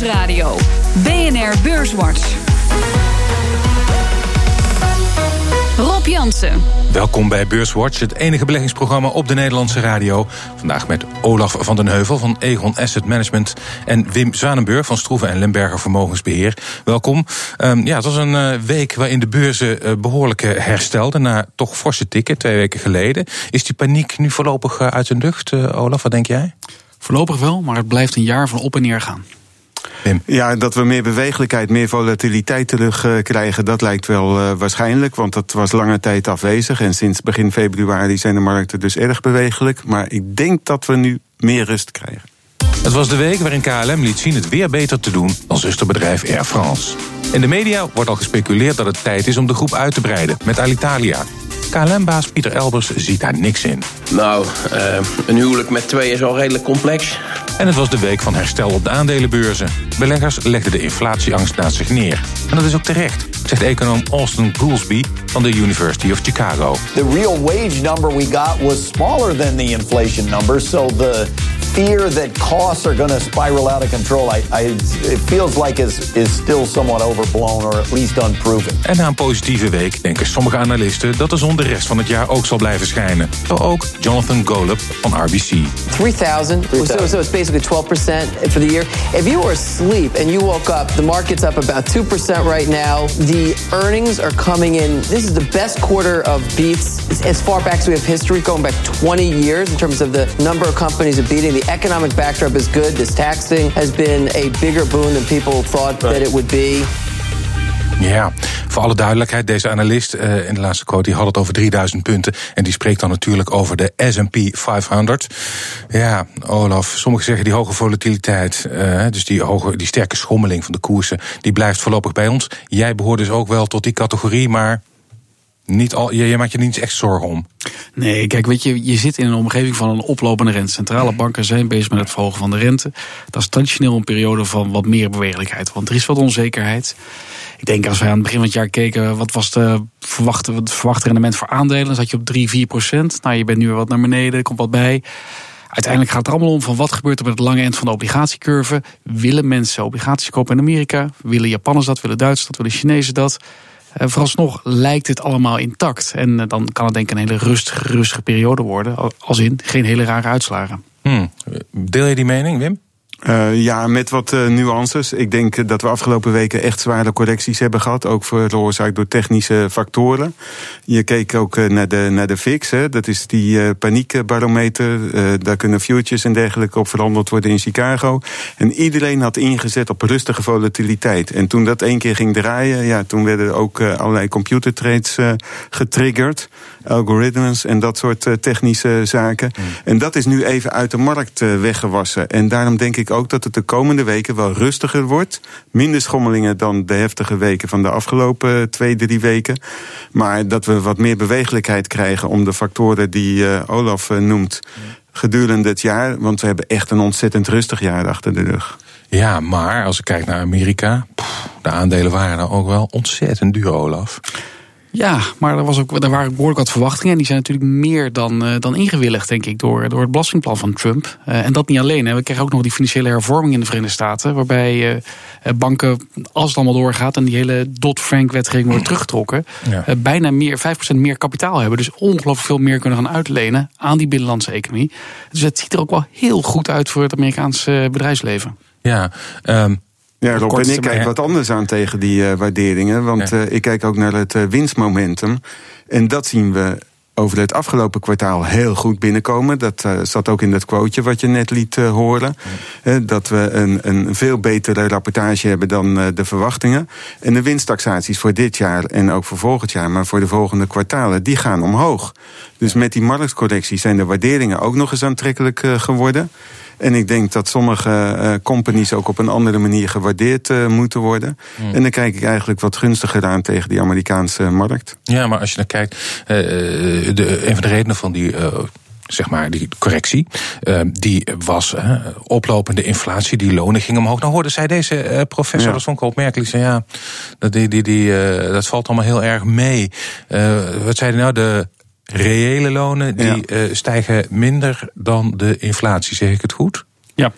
Nieuwsradio. BNR Beurswatch. Rob Jansen. Welkom bij Beurswatch, het enige beleggingsprogramma op de Nederlandse radio. Vandaag met Olaf van den Heuvel van Egon Asset Management en Wim Zwanenburg van Stroeven en Limberger Vermogensbeheer. Welkom. Um, ja, het was een uh, week waarin de beurzen uh, behoorlijk herstelden na toch forse tikken twee weken geleden. Is die paniek nu voorlopig uit de lucht, Olaf? Wat denk jij? Voorlopig wel, maar het blijft een jaar van op en neer gaan. Wim. Ja, dat we meer bewegelijkheid, meer volatiliteit terugkrijgen, dat lijkt wel uh, waarschijnlijk. Want dat was lange tijd afwezig. En sinds begin februari zijn de markten dus erg bewegelijk. Maar ik denk dat we nu meer rust krijgen. Het was de week waarin KLM liet zien het weer beter te doen dan zusterbedrijf Air France. In de media wordt al gespeculeerd dat het tijd is om de groep uit te breiden met Alitalia. KLM-baas Pieter Elbers ziet daar niks in. Nou, uh, een huwelijk met twee is al redelijk complex. En het was de week van herstel op de aandelenbeurzen. Beleggers legden de inflatieangst naast zich neer. En dat is ook terecht, zegt econoom Austin Goolsby van de University of Chicago. The real wage number we got was smaller than the inflation number, so the fear that costs are going to spiral out of control, I, I, it feels like is, is still somewhat overblown or at least unproven. En na een positieve week denken sommige analisten dat de zon de rest van het jaar ook zal blijven schijnen. Zo ook Jonathan Golub van RBC. 3000, so, so it's basically 12% for the year. If you were asleep and you woke up, the market's up about 2% right now. The earnings are coming in. This is the best quarter of beats as far back as we have history, going back 20 years in terms of the number of companies that beating. The economic backdrop is good. This taxing has been a bigger boon than people thought that it would be. Ja, voor alle duidelijkheid, deze analist uh, in de laatste quote die had het over 3000 punten. En die spreekt dan natuurlijk over de SP 500. Ja, Olaf, sommigen zeggen die hoge volatiliteit, uh, dus die, hoge, die sterke schommeling van de koersen, die blijft voorlopig bij ons. Jij behoort dus ook wel tot die categorie, maar niet al, je, je maakt je niet echt zorgen om. Nee, kijk, weet je, je zit in een omgeving van een oplopende rente. Centrale banken zijn bezig met het verhogen van de rente. Dat is traditioneel een periode van wat meer bewegelijkheid. Want er is wat onzekerheid. Ik denk als we aan het begin van het jaar keken, wat was de verwachte, het verwachte rendement voor aandelen? Dan zat je op 3, 4 procent. Nou, je bent nu weer wat naar beneden, er komt wat bij. Uiteindelijk gaat het allemaal om van wat gebeurt er met het lange eind van de obligatiecurve. Willen mensen obligaties kopen in Amerika? Willen Japanners dat? Willen Duitsers dat? Willen Chinezen dat? Uh, vooralsnog lijkt het allemaal intact. En uh, dan kan het denk ik een hele rustige, rustige periode worden. Als in geen hele rare uitslagen. Hmm. Deel je die mening, Wim? Uh, ja, met wat uh, nuances. Ik denk dat we afgelopen weken echt zware correcties hebben gehad. Ook veroorzaakt door technische factoren. Je keek ook uh, naar, de, naar de VIX. Hè. Dat is die paniekbarometer. daar kunnen futures en dergelijke op verhandeld worden in Chicago. En iedereen had ingezet op rustige volatiliteit. En toen dat één keer ging draaien, ja, toen werden ook allerlei computertrades getriggerd. Algoritmes en dat soort technische zaken. Mm. En dat is nu even uit de markt weggewassen. En daarom denk ik ook dat het de komende weken wel rustiger wordt. Minder schommelingen dan de heftige weken van de afgelopen twee, drie weken. Maar dat we wat meer bewegelijkheid krijgen om de factoren die uh, Olaf uh, noemt gedurende het jaar. Want we hebben echt een ontzettend rustig jaar achter de rug. Ja, maar als ik kijk naar Amerika, de aandelen waren dan ook wel ontzettend duur, Olaf. Ja, maar er, was ook, er waren behoorlijk wat verwachtingen. En die zijn natuurlijk meer dan, uh, dan ingewilligd, denk ik, door, door het belastingplan van Trump. Uh, en dat niet alleen. Hè. We krijgen ook nog die financiële hervorming in de Verenigde Staten. Waarbij uh, banken, als het allemaal doorgaat en die hele Dodd-Frank-wetgeving wordt teruggetrokken. Ja. bijna meer, 5% meer kapitaal hebben. Dus ongelooflijk veel meer kunnen gaan uitlenen aan die binnenlandse economie. Dus het ziet er ook wel heel goed uit voor het Amerikaanse bedrijfsleven. Ja, um ja, Rob en ik kijk wat anders aan tegen die uh, waarderingen. Want ja. uh, ik kijk ook naar het uh, winstmomentum. En dat zien we over het afgelopen kwartaal heel goed binnenkomen. Dat zat ook in dat quoteje wat je net liet horen. Dat we een, een veel betere rapportage hebben dan de verwachtingen. En de winsttaxaties voor dit jaar en ook voor volgend jaar, maar voor de volgende kwartalen, die gaan omhoog. Dus met die marktcorrectie zijn de waarderingen ook nog eens aantrekkelijk geworden. En ik denk dat sommige uh, companies ook op een andere manier gewaardeerd uh, moeten worden. Mm. En dan kijk ik eigenlijk wat gunstiger aan tegen die Amerikaanse markt. Ja, maar als je dan kijkt, de, een van de redenen van die zeg maar, die correctie, die was uh, oplopende inflatie, die lonen gingen omhoog. Nou hoorde zij deze professor, ja. dat vond ik opmerkelijk, zei ja, dat, die, die, die, dat valt allemaal heel erg mee. wat zei hij nou, de reële lonen die ja. uh, stijgen minder dan de inflatie. Zeg ik het goed? Ja.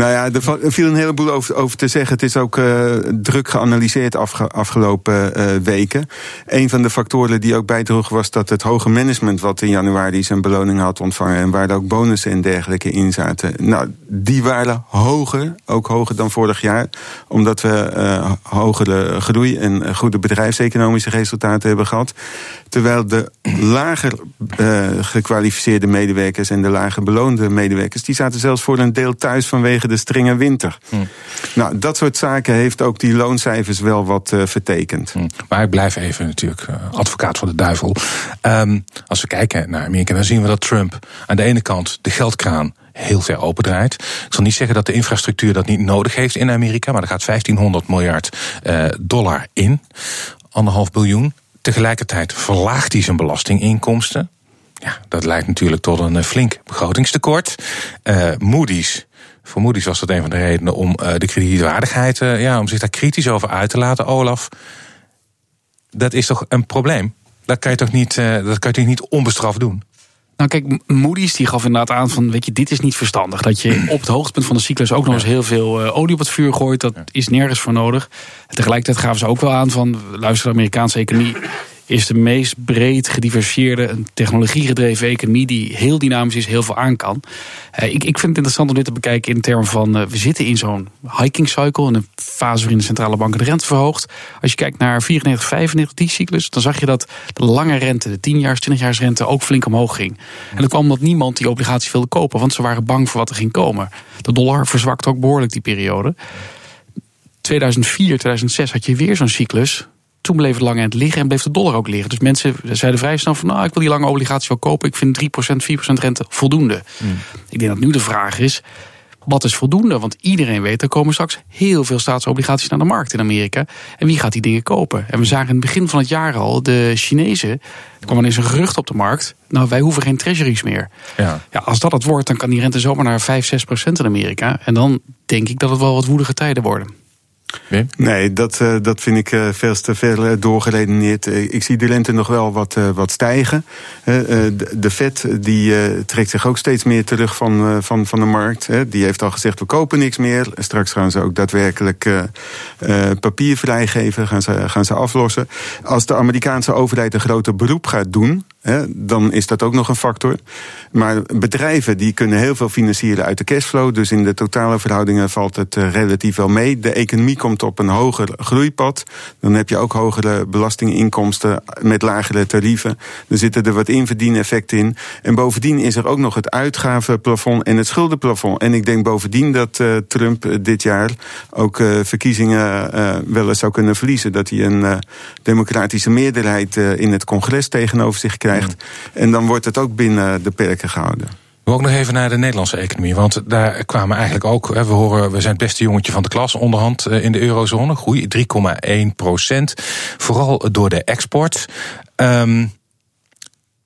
Nou ja, er viel een heleboel over, over te zeggen. Het is ook uh, druk geanalyseerd afge, afgelopen uh, weken. Een van de factoren die ook bijdroeg was dat het hoge management... wat in januari zijn beloning had ontvangen... en waar ook bonussen en dergelijke in zaten... nou, die waren hoger, ook hoger dan vorig jaar. Omdat we uh, hogere groei en goede bedrijfseconomische resultaten hebben gehad. Terwijl de lager gekwalificeerde medewerkers... en de lager beloonde medewerkers... die zaten zelfs voor een deel thuis vanwege de strenge winter. Hm. Nou, dat soort zaken heeft ook die looncijfers wel wat uh, vertekend. Hm. Maar ik blijf even natuurlijk uh, advocaat van de duivel. Um, als we kijken naar Amerika, dan zien we dat Trump aan de ene kant de geldkraan heel ver opendraait. Ik zal niet zeggen dat de infrastructuur dat niet nodig heeft in Amerika, maar er gaat 1500 miljard uh, dollar in. Anderhalf biljoen. Tegelijkertijd verlaagt hij zijn belastinginkomsten. Ja, dat leidt natuurlijk tot een flink begrotingstekort. Uh, Moody's Moody's was dat een van de redenen om uh, de kredietwaardigheid, uh, ja, om zich daar kritisch over uit te laten. Olaf, dat is toch een probleem? Dat kan je toch niet, uh, dat kan je toch niet onbestraft doen? Nou kijk, Moody's die gaf inderdaad aan van, weet je, dit is niet verstandig. Dat je op het hoogtepunt van de cyclus ook nog eens heel veel olie op het vuur gooit. Dat is nergens voor nodig. En tegelijkertijd gaven ze ook wel aan van, luister, de Amerikaanse economie is de meest breed gediversifieerde, een technologiegedreven economie die heel dynamisch is, heel veel aan kan. Uh, ik, ik vind het interessant om dit te bekijken in termen van uh, we zitten in zo'n hiking cycle, in een fase waarin de centrale banken de rente verhoogt. Als je kijkt naar 94, 95, die cyclus, dan zag je dat de lange rente, de 10 jaar, 20 jaar rente ook flink omhoog ging. En dat kwam omdat niemand die obligatie wilde kopen, want ze waren bang voor wat er ging komen. De dollar verzwakte ook behoorlijk die periode. 2004, 2006 had je weer zo'n cyclus toen bleef het lang aan het liggen en bleef de dollar ook liggen. Dus mensen zeiden vrij snel van, nou, ik wil die lange obligatie wel kopen. Ik vind 3%, 4% rente voldoende. Hmm. Ik denk dat nu de vraag is, wat is voldoende? Want iedereen weet, er komen straks heel veel staatsobligaties naar de markt in Amerika. En wie gaat die dingen kopen? En we zagen in het begin van het jaar al, de Chinezen, er kwam ineens een gerucht op de markt. Nou, wij hoeven geen treasuries meer. Ja. Ja, als dat het wordt, dan kan die rente zomaar naar 5, 6 procent in Amerika. En dan denk ik dat het wel wat woelige tijden worden. Nee, dat, uh, dat vind ik uh, veel te veel uh, doorgeredeneerd. ik zie de rente nog wel wat, wat stijgen. de, Fed die, trekt zich ook steeds meer terug van, van, van de markt. die heeft al gezegd, we kopen niks meer. Straks gaan ze ook daadwerkelijk papier vrijgeven, gaan ze, gaan ze aflossen. Als de Amerikaanse overheid een groter beroep gaat doen dan is dat ook nog een factor. Maar bedrijven die kunnen heel veel financieren uit de cashflow. Dus in de totale verhoudingen valt het eh, relatief wel mee. De economie komt op een hoger groeipad. Dan heb je ook hogere belastinginkomsten met lagere tarieven. Er zitten er wat inverdieneffecten in. En bovendien is er ook nog het uitgavenplafond en het schuldenplafond. En ik denk bovendien dat uh, Trump dit jaar ook verkiezingen wel eens zou kunnen verliezen. Dat hij een democratische meerderheid in het congres tegenover zich krijgt. En dan wordt het ook binnen de perken gehouden. We ook nog even naar de Nederlandse economie. Want daar kwamen eigenlijk ook. We horen, we zijn het beste jongetje van de klas onderhand in de eurozone. Groei 3,1 procent. Vooral door de export. Um,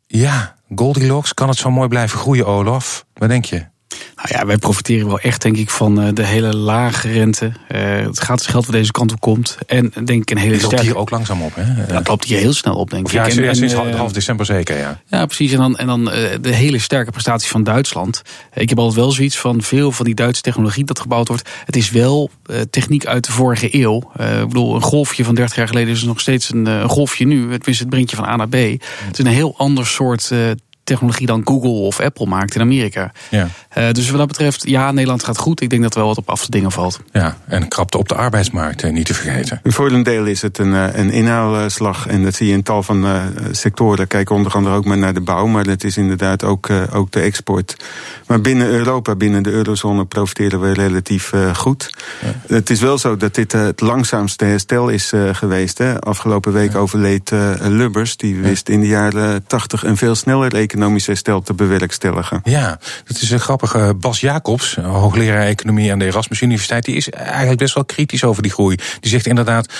ja, Goldilocks, kan het zo mooi blijven groeien, Olaf? Wat denk je? Nou ja, wij profiteren wel echt, denk ik, van eh, de hele lage rente. Uh, het gratis geld wat deze kant op komt. En denk ik een hele sterke... loopt hier ook langzaam op, hè? Dat loopt hier heel snel op, denk ik. Ja, en, en, sinds en, half december zeker, ja. Ja, precies. En dan, en dan de hele sterke prestatie van Duitsland. Ik heb altijd wel zoiets van veel van die Duitse technologie dat gebouwd wordt. Het is wel uh, techniek uit de vorige eeuw. ik bedoel, een golfje van 30 jaar geleden is nog steeds een, een golfje nu. Tenminste, het brengt je van A naar B. Het is een heel ander soort technologie dan Google of Apple maakt in Amerika. Ja. Uh, dus wat dat betreft, ja, Nederland gaat goed. Ik denk dat er wel wat op af te dingen valt. Ja, en krapte op de arbeidsmarkt, eh, niet te vergeten. Voor een deel is het een, eh, een inhaalslag. En dat zie je in tal van uh, sectoren. Kijk onder andere ook maar naar de bouw. Maar dat is inderdaad ook, uh, ook de export. Maar binnen Europa, binnen de eurozone, profiteren we relatief goed. Ja. Het is wel zo dat dit het langzaamste herstel is geweest. Hè. Afgelopen week ja. overleed Lubbers. Die wist in de jaren tachtig een veel sneller economisch herstel te bewerkstelligen. Ja, dat is een grappige. Bas Jacobs, hoogleraar economie aan de Erasmus Universiteit, die is eigenlijk best wel kritisch over die groei. Die zegt inderdaad,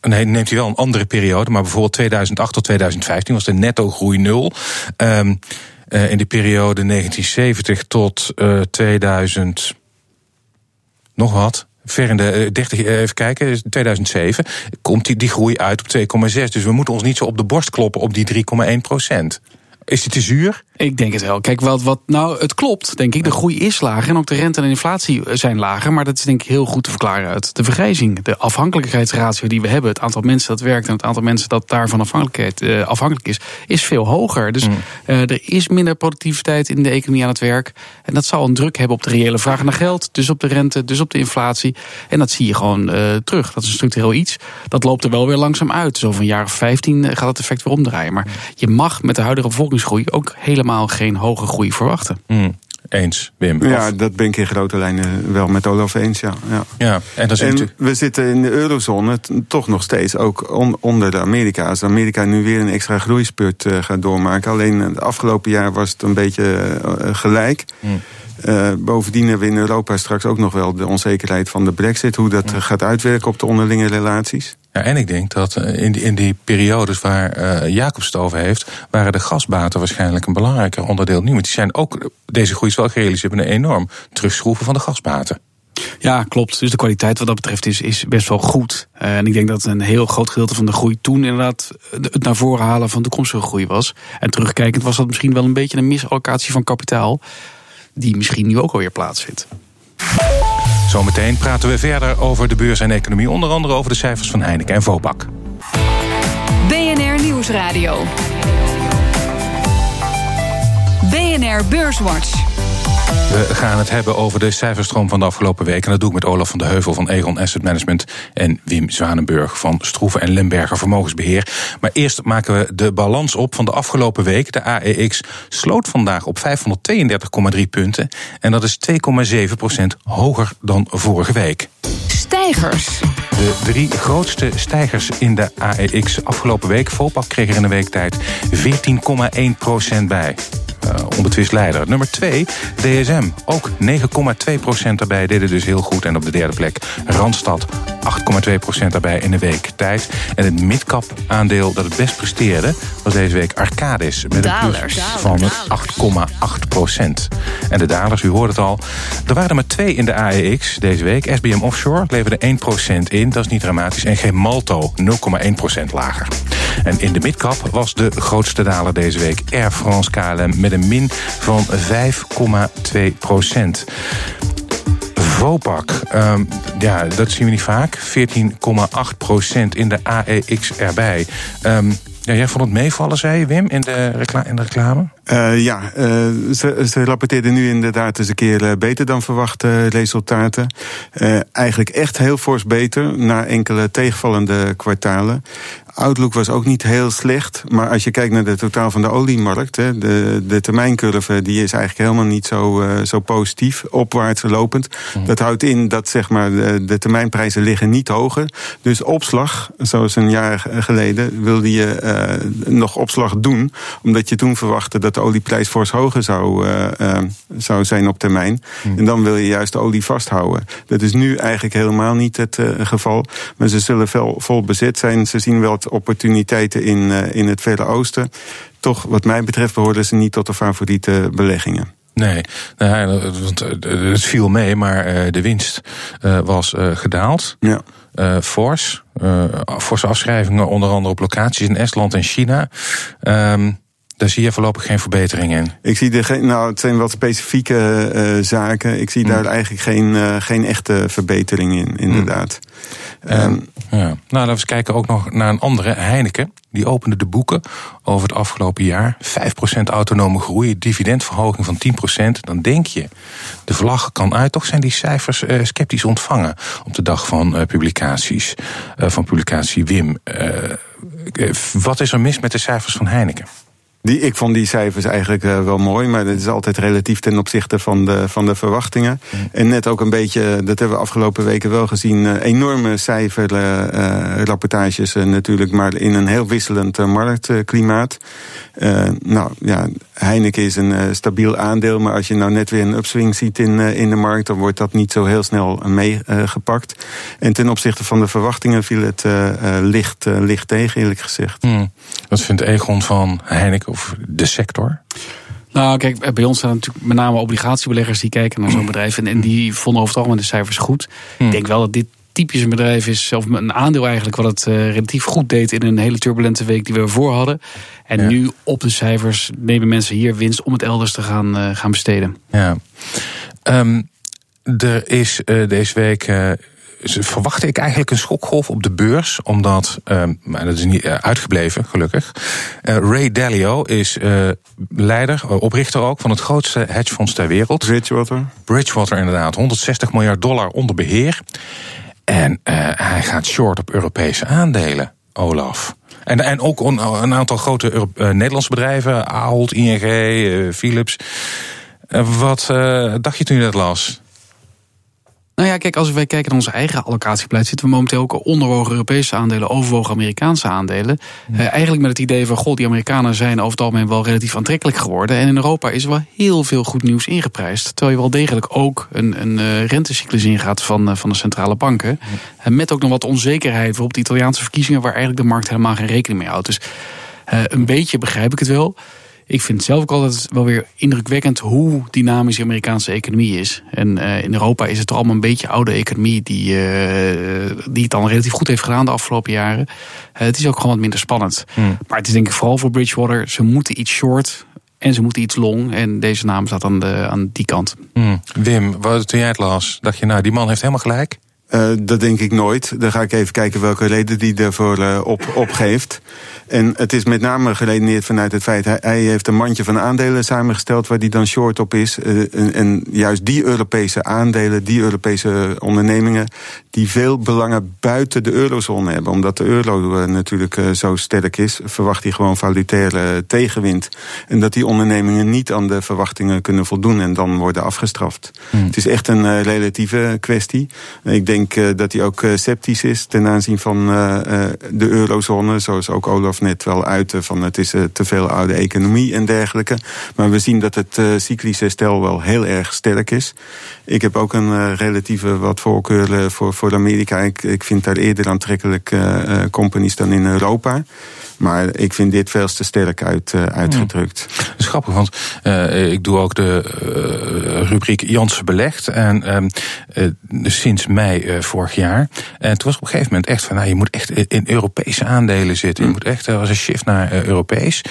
nee, neemt hij wel een andere periode, maar bijvoorbeeld 2008 tot 2015 was de netto groei nul. Uh, in de periode 1970 tot uh, 2000 nog wat, ver in de 30, even kijken, 2007, komt die, die groei uit op 2,6. Dus we moeten ons niet zo op de borst kloppen op die 3,1 procent. Is het te zuur? Ik denk het wel. Kijk, wat, wat, nou, het klopt, denk ik. De groei is lager en ook de rente en de inflatie zijn lager. Maar dat is denk ik heel goed te verklaren uit de vergrijzing. De afhankelijkheidsratio die we hebben, het aantal mensen dat werkt en het aantal mensen dat daarvan afhankelijkheid, uh, afhankelijk is, is veel hoger. Dus mm. uh, er is minder productiviteit in de economie aan het werk. En dat zal een druk hebben op de reële vraag naar geld, dus op de rente, dus op de inflatie. En dat zie je gewoon uh, terug. Dat is een structureel iets. Dat loopt er wel weer langzaam uit. Zo van een jaar of 15 gaat het effect weer omdraaien. Maar je mag met de huidige bevolkingsgroei ook helemaal geen hoge groei verwachten. Hmm. Eens, Wim? Ja, dat ben ik in grote lijnen wel met Olaf eens, ja. ja. ja en, dat is en we zitten in de eurozone toch nog steeds ook onder de Amerika. Als Amerika nu weer een extra groeispurt uh, gaat doormaken. Alleen het afgelopen jaar was het een beetje uh, gelijk. Hmm. Uh, bovendien hebben we in Europa straks ook nog wel de onzekerheid van de brexit. Hoe dat gaat uitwerken op de onderlinge relaties. Ja, en ik denk dat eh, in die, in die periodes waar uh, Jacobs het over heeft, waren de gasbaten waarschijnlijk een belangrijker onderdeel nu. Want die zijn ook, deze groei is wel gerealiseerd met een enorm terugschroeven van de gasbaten. Ja, klopt. Dus de kwaliteit wat dat betreft is, is best wel goed. En ik denk dat een heel groot gedeelte van de groei toen inderdaad het naar voren halen van toekomstige groei was. En terugkijkend was dat misschien wel een beetje een misallocatie van kapitaal die misschien nu ook alweer plaatsvindt. Zometeen praten we verder over de beurs en economie. Onder andere over de cijfers van Heineken en Vobak. BNR Nieuwsradio. BNR Beurswatch. We gaan het hebben over de cijferstroom van de afgelopen week. En dat doe ik met Olaf van de Heuvel van Egon Asset Management. En Wim Zwanenburg van Stroeven en Lemberger Vermogensbeheer. Maar eerst maken we de balans op van de afgelopen week. De AEX sloot vandaag op 532,3 punten. En dat is 2,7 procent hoger dan vorige week. Stijgers. De drie grootste stijgers in de AEX afgelopen week. Volpak kreeg er in een week tijd 14,1 procent bij. Uh, onbetwist leider. Nummer 2, DSM. Ook 9,2 procent daarbij. Deden dus heel goed. En op de derde plek Randstad. 8,2 procent daarbij in de week tijd. En het midcap aandeel dat het best presteerde... was deze week Arcadis. Met een plus van 8,8 procent. En de dalers, u hoort het al. Er waren er maar twee in de AEX deze week. SBM Offshore leverde 1 procent in. Dat is niet dramatisch. En Gemalto 0,1 procent lager. En in de midcap was de grootste daler deze week Air France KLM... met een min van 5,2 procent. Vopak, um, ja, dat zien we niet vaak. 14,8 procent in de AEX erbij. Um, ja, jij vond het meevallen, zei je, Wim, in de, in de reclame? Uh, ja, uh, ze, rapporteerden nu inderdaad eens een keer uh, beter dan verwachte resultaten. eigenlijk echt heel fors beter na enkele tegenvallende kwartalen. Outlook was ook niet heel slecht. Maar als je kijkt naar de totaal van de oliemarkt, hè, de, de termijncurve die is eigenlijk helemaal niet zo, uh, zo positief, opwaarts lopend. Mhm. Dat houdt in dat zeg maar, de, de, termijnprijzen liggen niet hoger. Dus opslag, zoals een jaar geleden, wilde je uh, nog opslag doen. Omdat je toen verwachtte dat de olieprijs fors hoger zou, uh, zou zijn op termijn. Mhm. En dan wil je juist de olie vasthouden. Dat is nu eigenlijk helemaal niet het geval. Maar ze zullen wel vol bezet zijn. Ze zien wel het opportuniteiten in, eh, in het Verre Oosten. Toch, wat mij betreft, behoorden ze niet tot de favoriete beleggingen. Nee, nou, want eh, het viel mee, maar eh, de winst was gedaald. Ja. fors. forse afschrijvingen, onder andere op locaties in Estland en China. Ehm, daar zie je voorlopig geen verbetering in. Ik zie er geen, nou, het zijn wat specifieke uh, zaken. Ik zie daar hmm. eigenlijk geen, uh, geen echte verbetering in, inderdaad. Hmm. Um, ja. Nou, laten we eens kijken ook nog naar een andere, Heineken. Die opende de boeken over het afgelopen jaar. 5% autonome groei, dividendverhoging van 10%. Dan denk je, de vlag kan uit. Toch zijn die cijfers uh, sceptisch ontvangen op de dag van publicaties. van publicatie Wim. wat is er mis met de cijfers van Heineken? Die, ik vond die cijfers eigenlijk uh, wel mooi, maar dat is altijd relatief ten opzichte van de, van de verwachtingen. En net ook een beetje, dat hebben we afgelopen weken wel gezien, uh, enorme cijferrapportages uh, natuurlijk, maar in een heel wisselend marktklimaat. nou ja, Heineken is een stabiel aandeel, maar als je nou net weer een upswing ziet in, in de markt, dan wordt dat niet zo heel snel meegepakt. en ten opzichte van de verwachtingen viel het licht, licht tegen, eerlijk gezegd. Mm. Wat vindt Egon van Heineken? of de sector? Nou, kijk, bij ons zijn natuurlijk met name obligatiebeleggers die kijken naar zo'n bedrijf. En, en die vonden over het algemeen de cijfers goed. Ik hmm. denk wel dat dit typisch een bedrijf is, of een aandeel eigenlijk, wat het uh, relatief goed deed in een hele turbulente week die we ervoor hadden. En nu op de cijfers nemen mensen hier winst om het elders te gaan, uh, gaan besteden. Ja. Um, er is uh, deze week verwachtte ik eigenlijk een schokgolf op de beurs. Omdat, uh, maar dat is niet uh, uitgebleven, gelukkig. Uh, Ray Dalio is leider, oprichter ook, van het grootste hedgefonds ter wereld. Bridgewater. Bridgewater, inderdaad. 160 miljard dollar onder beheer. En hij gaat short op Europese aandelen, Olaf. En, en ook een, een aantal grote Euro Nederlandse bedrijven, Ahold, ING, Philips. wat dacht je toen je dat las? Nou ja, kijk, als wij kijken naar onze eigen allocatiebeleid, zitten we momenteel ook onderwogen Europese aandelen, overwogen Amerikaanse aandelen. Uh, eigenlijk met het idee van, god, die Amerikanen zijn over het algemeen wel relatief aantrekkelijk geworden. En in Europa is er wel heel veel goed nieuws ingeprijsd. Terwijl je wel degelijk ook een, een uh, rentecyclus ingaat van, uh, van de centrale banken. En met ook nog wat onzekerheid, bijvoorbeeld de Italiaanse verkiezingen, waar eigenlijk de markt helemaal geen rekening mee houdt. Dus een beetje begrijp ik het wel ik vind zelf ook altijd wel weer indrukwekkend hoe dynamisch de Amerikaanse economie is. En uh, in Europa is het er allemaal een beetje oude economie die, uh, die het dan relatief goed heeft gedaan de afgelopen jaren. Uh, het is ook gewoon wat minder spannend. Hmm. Maar het is denk ik vooral voor Bridgewater, ze moeten iets short. En ze moeten iets long. En deze naam staat aan, de, aan die kant. Hmm. Wim, wat, toen jij het las, dacht je, nou, die man heeft helemaal gelijk? Uh, dat denk ik nooit. Dan ga ik even kijken welke reden die ervoor uh, op, opgeeft. En het is met name geredeneerd vanuit het feit... hij, hij heeft een mandje van aandelen samengesteld waar die dan short op is. Uh, en, en, juist die Europese aandelen, die Europese ondernemingen... die veel belangen buiten de eurozone hebben. Omdat de euro natuurlijk zo sterk is... verwacht hij gewoon valutaire tegenwind. En dat die ondernemingen niet aan de verwachtingen kunnen voldoen... en dan worden afgestraft. Hmm. Het is echt een relatieve kwestie. Ik denk dat hij ook sceptisch is ten aanzien van de eurozone. Zoals ook Olaf net wel uitte van het is te veel oude economie en dergelijke. Maar we zien dat het cyclische herstel wel heel erg sterk is. Ik heb ook een relatieve wat voorkeur voor, voor Amerika. Ik, ik vind daar eerder aantrekkelijk companies dan in Europa. Maar ik vind dit veel te sterk uit, uh, uitgedrukt. Ja. Dat is grappig, want uh, ik doe ook de uh, rubriek Jansen belegt. En sinds mei vorig jaar. En toen was op een gegeven moment echt van, nou, je moet echt in Europese aandelen zitten. Je mm. moet echt als een shift naar Europees.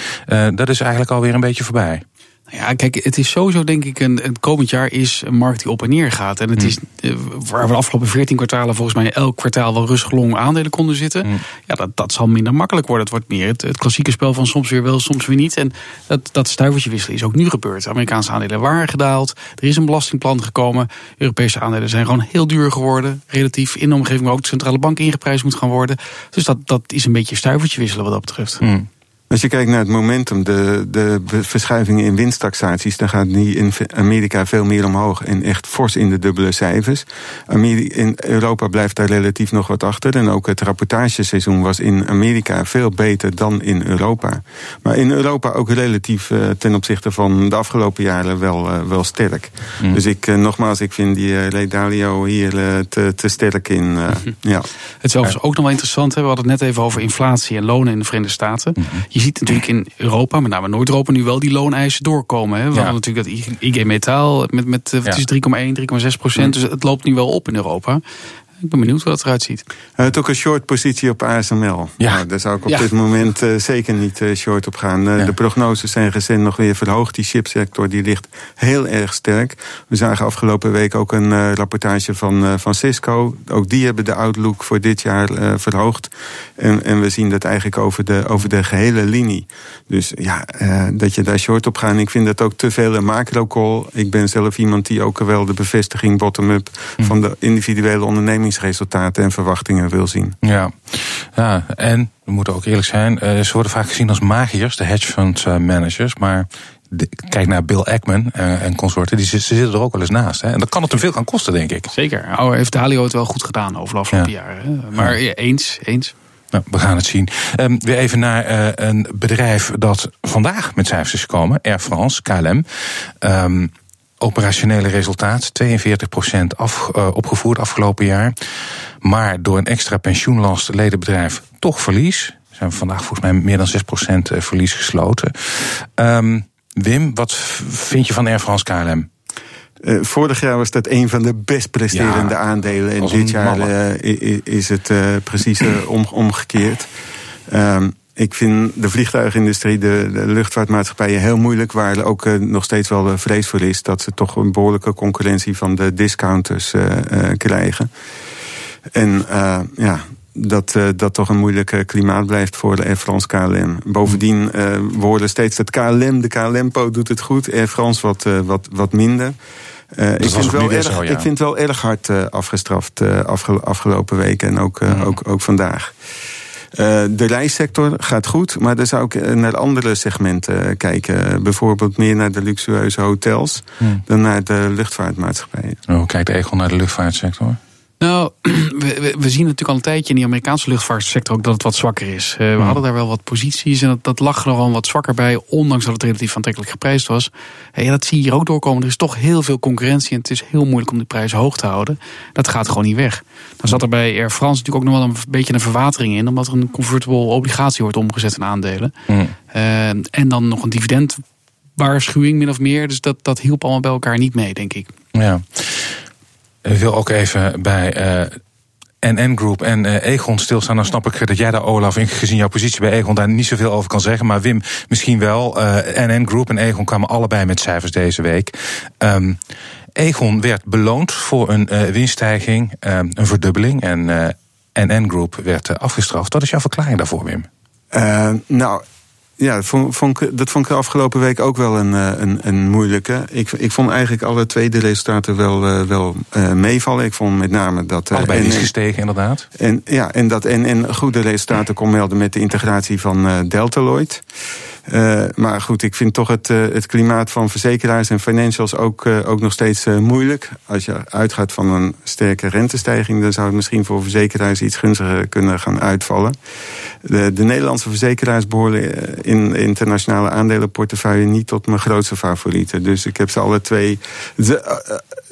dat is eigenlijk alweer een beetje voorbij. Ja, kijk, het is sowieso denk ik een, het komend jaar is een markt die op en neer gaat. En het hmm. is eh, waar we de afgelopen 14 kwartalen volgens mij elk kwartaal wel rustig long aandelen konden zitten. Hmm. Ja, dat, dat zal minder makkelijk worden. Het wordt meer het, het, klassieke spel van soms weer wel, soms weer niet. En dat, dat stuivertje wisselen is ook nu gebeurd. Amerikaanse aandelen waren gedaald. Er is een belastingplan gekomen. Europese aandelen zijn gewoon heel duur geworden. Relatief in de omgeving waar ook de centrale bank ingeprijsd moet gaan worden. Dus dat, dat is een beetje stuivertje wisselen wat dat betreft. Hmm. Als je kijkt naar het momentum, de, de verschuivingen in winsttaxaties, dan gaat die in Amerika veel meer omhoog en echt fors in de dubbele cijfers. in Europa blijft daar relatief nog wat achter. En ook het rapportageseizoen was in Amerika veel beter dan in Europa. Maar in Europa ook relatief uh, ten opzichte van de afgelopen jaren wel, uh, wel sterk. Mm. Dus ik, uh, nogmaals, ik vind die uh, Dalio hier te, te sterk in. Mm -hmm. ja. Het is overigens ook nog wel interessant. Hè? We hadden het net even over inflatie en lonen in de Verenigde Staten. Mm -hmm je ziet natuurlijk in Europa, met name Noord-Europa, nu wel die looneisen doorkomen. Hè. We hadden natuurlijk dat IG Metaal met, met eh, is 3,1, 3,6 procent. Dus het loopt nu wel op in Europa. Ik ben benieuwd hoe dat eruit ziet. Hij had ook een short positie op ASML. Ja. Nou, daar zou ik op dit moment uh, zeker niet uh, short op gaan. Uh, ja. De prognoses zijn recent nog weer verhoogd. Die chipsector die ligt heel erg sterk. We zagen afgelopen week ook een rapportage van, van Cisco. Ook die hebben de outlook voor dit jaar verhoogd. En, en we zien dat eigenlijk over de, over de gehele linie. Dus ja, dat je daar short op gaat. Ik vind dat ook te veel een macro-call. Ik ben zelf iemand die ook wel de bevestiging bottom-up... Hm. van de individuele onderneming resultaten en verwachtingen wil zien. Ja, ja en we moeten ook eerlijk zijn, eh, ze worden vaak gezien als magiërs, de hedge fund eh, managers, maar kijk naar Bill Ackman eh, en consorten, die zitten er ook wel eens naast. Hè? En dat kan het hem veel gaan kosten, denk ik. Zeker. Nou, heeft Dalio het wel goed gedaan over de afgelopen jaren. Maar eens, eens. Nou, we gaan het zien. Um, weer even naar uh, een bedrijf dat vandaag met cijfers is gekomen, Air France, KLM. Um, operationele resultaat, 42% af, uh, opgevoerd afgelopen jaar. Maar door een extra pensioenlast ledenbedrijf toch verlies. Zijn we vandaag volgens mij meer dan 6% eh, verlies gesloten. Um, Wim, wat vind je van Air France KLM? Uh, vorig jaar was dat een van de best presterende Ja, aandelen. En dit jaar eh, is het eh, precies eh, om, omgekeerd. Ehm, ik vind de vliegtuigindustrie, de, de luchtvaartmaatschappijen heel moeilijk. Waar ook eh, nog steeds wel eh, vrees voor is. Dat ze toch een behoorlijke concurrentie van de discounters eh, krijgen. En ja, dat dat toch een moeilijk klimaat blijft voor de Air France KLM. Bovendien we horen steeds dat KLM, de KLM-po doet het goed. Air France wat, wat, wat minder. Ik, vind wel erg, zo, ja. ik vind het wel erg hard afgestraft afge- afgelopen weken en ook, ook, ook vandaag. Eh, de reissector gaat goed, maar dan zou ik eh, naar andere segmenten eh, kijken. Bijvoorbeeld meer naar de luxueuze hotels dan naar de luchtvaartmaatschappijen. Hoe kijkt Egon naar de luchtvaartsector? Nou, we, zien natuurlijk al een tijdje in die Amerikaanse luchtvaartsector ook dat het wat zwakker is. Eh, we hadden daar wel wat posities en dat, dat lag er gewoon wat zwakker bij, ondanks dat het relatief aantrekkelijk geprijsd was. Ja, dat zie je hier ook doorkomen. Er is toch heel veel concurrentie en het is heel moeilijk om die prijzen hoog te houden. Dat gaat gewoon niet weg. Dan zat er bij Air France natuurlijk ook nog wel een beetje een verwatering in, omdat er een convertible obligatie wordt omgezet in aandelen. Eh, en dan nog een dividendwaarschuwing, min of meer. Dus dat, dat hielp allemaal bij elkaar niet mee, denk ik. Ja. Wil ook even bij eh, NN Group en eh, Egon stilstaan. Dan snap ik dat jij daar, Olaf, in- gezien jouw positie bij Egon, daar niet zoveel over kan zeggen. Maar Wim, misschien wel. Eh, NN Group en Egon kwamen allebei met cijfers deze week. Ehm, Egon werd beloond voor een eh, winststijging, een verdubbeling. En eh, NN Group werd eh, afgestraft. Wat is jouw verklaring daarvoor, Wim? Eh, nou, ja, dat vond, vond ik, dat vond ik de afgelopen week ook wel een, eh, een, een moeilijke. Ik, ik vond eigenlijk alle twee de resultaten wel, eh, wel eh, meevallen. Ik vond met name dat... Allebei NN winst gestegen, inderdaad. En, ja, en dat NN goede resultaten kon melden met de integratie van eh Deltaloid. Eh, maar goed, ik vind toch het, eh, het klimaat van verzekeraars en financials ook, eh, ook nog steeds moeilijk. Als je uitgaat van een sterke rentestijging, dan zou het misschien voor verzekeraars iets gunstiger kunnen gaan uitvallen. De, de Nederlandse verzekeraars behoren eh, in de internationale aandelenportefeuille niet tot mijn grootste favorieten. Dus ik heb ze alle twee eh,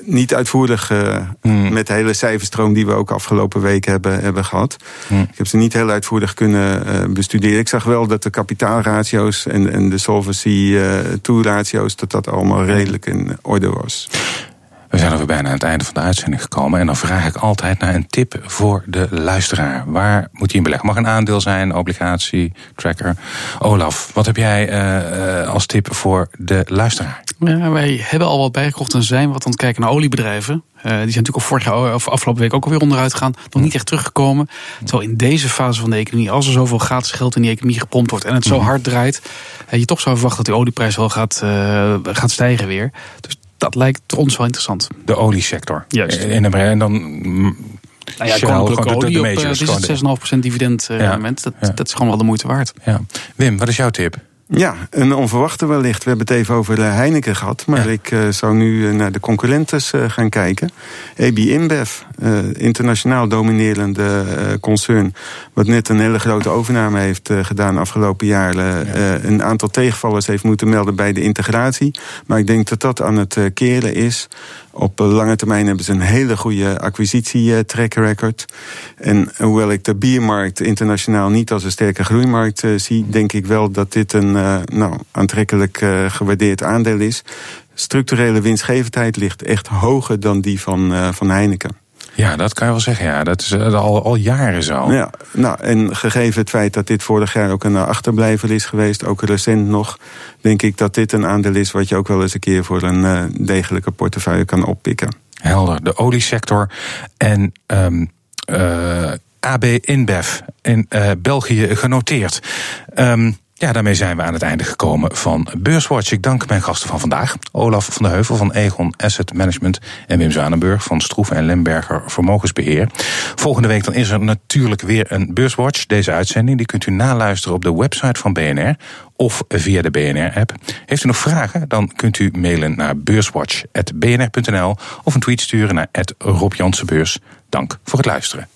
niet uitvoerig eh, met de hele cijferstroom die we ook afgelopen week hebben, hebben gehad. Ik heb ze niet heel uitvoerig kunnen eh, bestuderen. Ik zag wel dat de kapitaalratio's en, en de solvency eh 2 ratio's, dat dat allemaal redelijk in orde was. We zijn alweer bijna aan het einde van de uitzending gekomen. En dan vraag ik altijd naar een tip voor de luisteraar. Waar moet hij in beleggen? Mag een aandeel zijn, obligatie, tracker. Olaf, wat heb jij eh, eh, als tip voor de luisteraar? Ja, wij hebben al wat bijgekocht en zijn wat aan het kijken naar oliebedrijven. Eh, die zijn natuurlijk al vorig jaar of afgelopen week ook alweer onderuit gegaan. Nog niet echt teruggekomen. Terwijl in deze fase van de economie, als er zoveel gratis geld in die economie gepompt wordt en het zo hard draait, eh, je toch zou verwachten dat die olieprijs wel gaat, gaat stijgen weer. Dus dat lijkt ons wel interessant. De oliesector. Juist. De, en dan. mm, Nou ja, koninklijke gewoon de- de olie op, eh, is het, gewoon 6,5% dividend eh, Ja. Dat, ja. dat is gewoon wel de moeite waard. Ja. Wim, wat is jouw tip? Ja, een onverwachte wellicht. We hebben het even over eh, Heineken gehad. Maar Ja. ik eh, zou nu eh, naar de concurrentes gaan kijken. AB InBev, internationaal dominerende concern... wat net een hele grote overname heeft gedaan afgelopen jaar... eh, een aantal tegenvallers heeft moeten melden bij de integratie. Maar ik denk dat dat aan het keren is. Op eh, lange termijn hebben ze een hele goede acquisitie-track record. En hoewel ik de biermarkt internationaal niet als een sterke groeimarkt eh, zie... denk ik wel dat dit een eh, nou, aantrekkelijk eh, gewaardeerd aandeel is. Structurele winstgevendheid ligt echt hoger dan die van, eh, van Heineken. Ja, dat kan je wel zeggen. Ja, dat is eh, al, al jaren zo. Ja, nou, en gegeven het feit dat dit vorig jaar ook een achterblijver is geweest, ook recent nog, denk ik dat dit een aandeel is wat je ook wel eens een keer voor een eh, degelijke portefeuille kan oppikken. Helder. De oliesector en ehm, eh, AB InBev in eh, België genoteerd. Ehm, ja, daarmee zijn we aan het einde gekomen van Beurswatch. Ik dank mijn gasten van vandaag. Olaf van de Heuvel van Egon Asset Management... en Wim Zwanenburg van Stroeven en Lemberger Vermogensbeheer. Volgende week dan is er natuurlijk weer een Beurswatch. Deze uitzending die kunt u naluisteren op de website van BNR... of via de BNR-app. Heeft u nog vragen, dan kunt u mailen naar beurswatch.bnr.nl... of een tweet sturen naar Rob Jansenbeurs. Dank voor het luisteren.